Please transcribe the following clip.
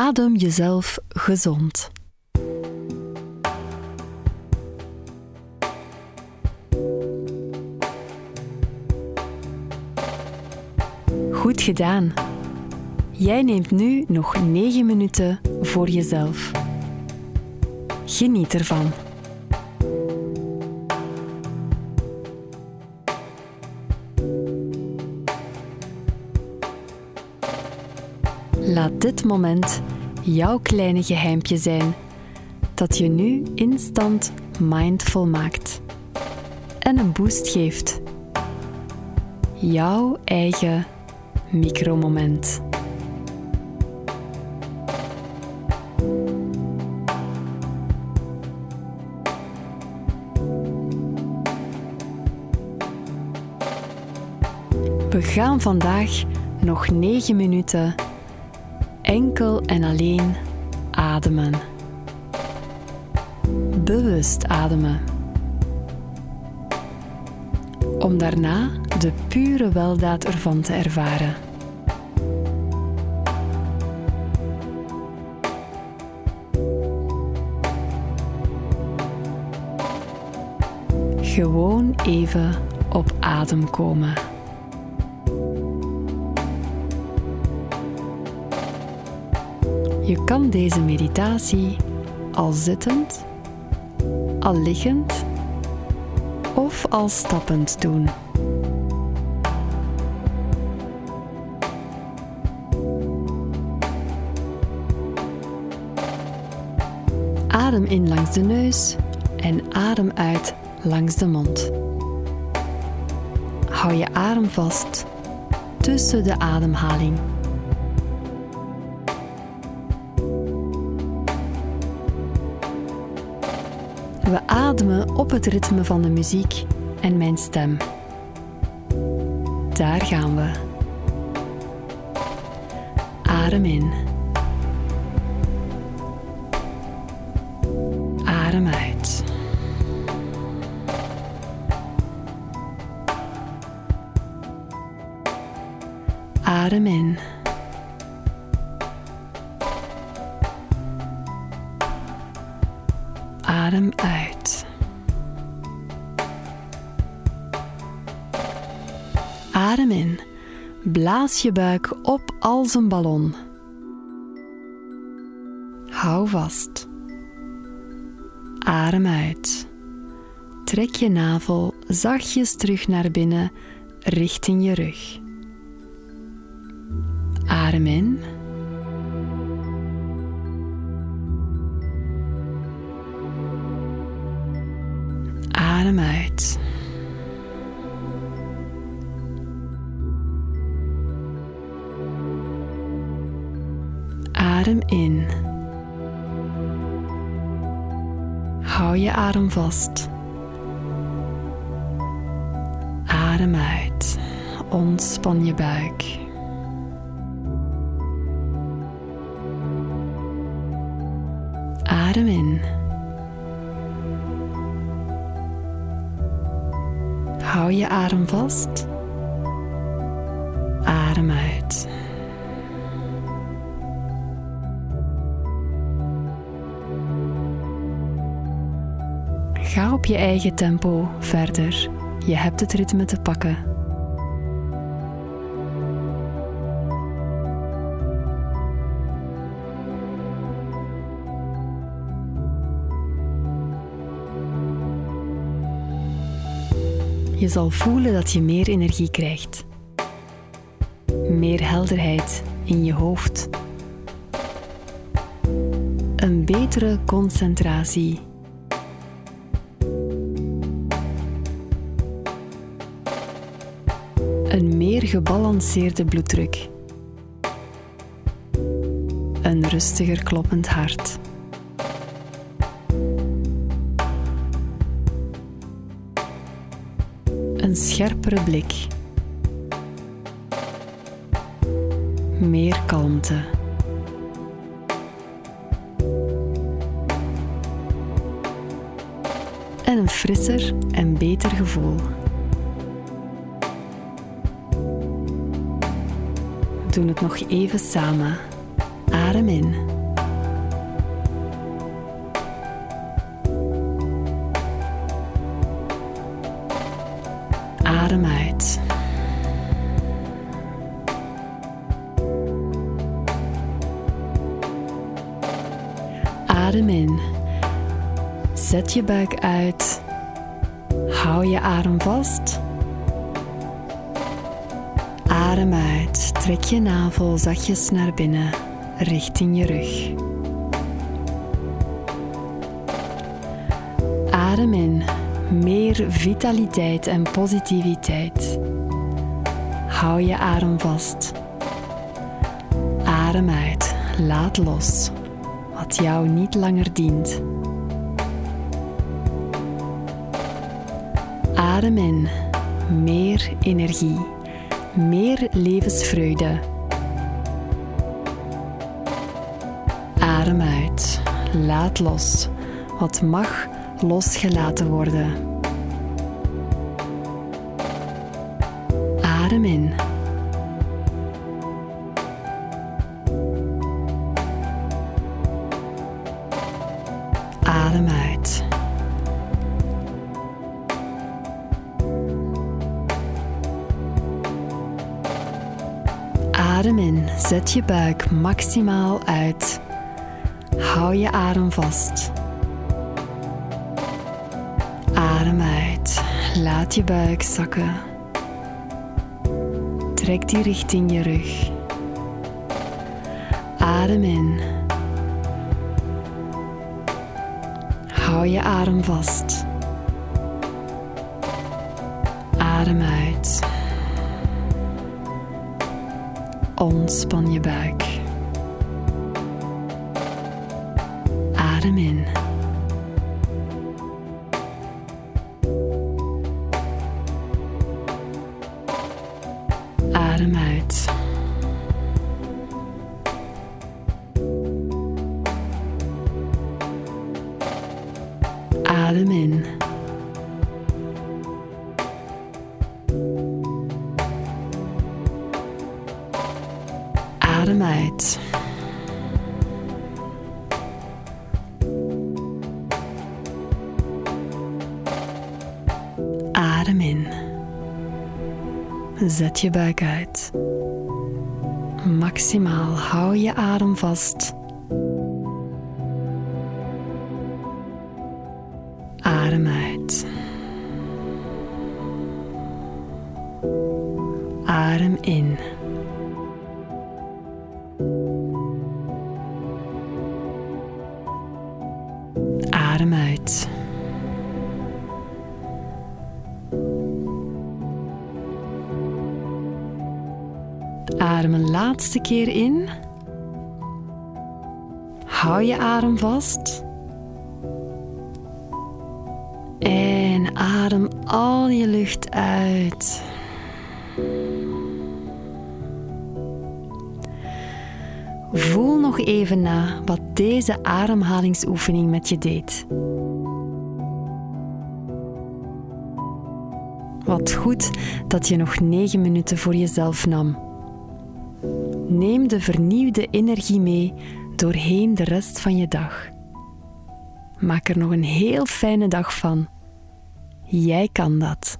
Adem jezelf gezond. Goed gedaan. Jij neemt nu nog 9 minuten voor jezelf. Geniet ervan. Laat dit moment jouw kleine geheimpje zijn dat je nu instant mindful maakt en een boost geeft. Jouw eigen micromoment. We gaan vandaag nog 9 minuten enkel en alleen ademen. Bewust ademen. Om daarna de pure weldaad ervan te ervaren. Gewoon even op adem komen. Je kan deze meditatie al zittend, al liggend of al stappend doen. Adem in langs de neus en adem uit langs de mond. Hou je adem vast tussen de ademhaling. We ademen op het ritme van de muziek en mijn stem. Daar gaan we. Adem in. Adem uit. Adem in. Adem uit. Adem in. Blaas je buik op als een ballon. Hou vast. Adem uit. Trek je navel zachtjes terug naar binnen richting je rug. Adem in. Adem uit. Adem in. Hou je adem vast. Adem uit. Ontspan je buik. Adem in. Hou je adem vast. Adem uit. Ga op je eigen tempo verder. Je hebt het ritme te pakken. Je zal voelen dat je meer energie krijgt. Meer helderheid in je hoofd. Een betere concentratie. Een meer gebalanceerde bloeddruk. Een rustiger kloppend hart. Een scherpere blik. Meer kalmte. En een frisser en beter gevoel. We doen het nog even samen. Adem in. Zet je buik uit. Hou je adem vast. Adem uit. Trek je navel zachtjes naar binnen, richting je rug. Adem in. Meer vitaliteit en positiviteit. Hou je adem vast. Adem uit. Laat los jou niet langer dient. Adem in. Meer energie. Meer levensvreugde. Adem uit. Laat los. Wat mag losgelaten worden. Adem in. Adem in, zet je buik maximaal uit. Hou je adem vast. Adem uit, laat je buik zakken. Trek die richting je rug. Adem in. Hou je adem vast. Adem uit. Ontspan je buik. Adem in. Adem uit. Adem in. Adem in. Zet je buik uit. Maximaal hou je adem vast. Adem uit. Adem in. Adem uit. Adem een laatste keer in. Hou je adem vast. En adem al je lucht uit. Voel nog even na wat deze ademhalingsoefening met je deed. Wat goed dat je nog 9 minuten voor jezelf nam. Neem de vernieuwde energie mee doorheen de rest van je dag. Maak er nog een heel fijne dag van. Jij kan dat.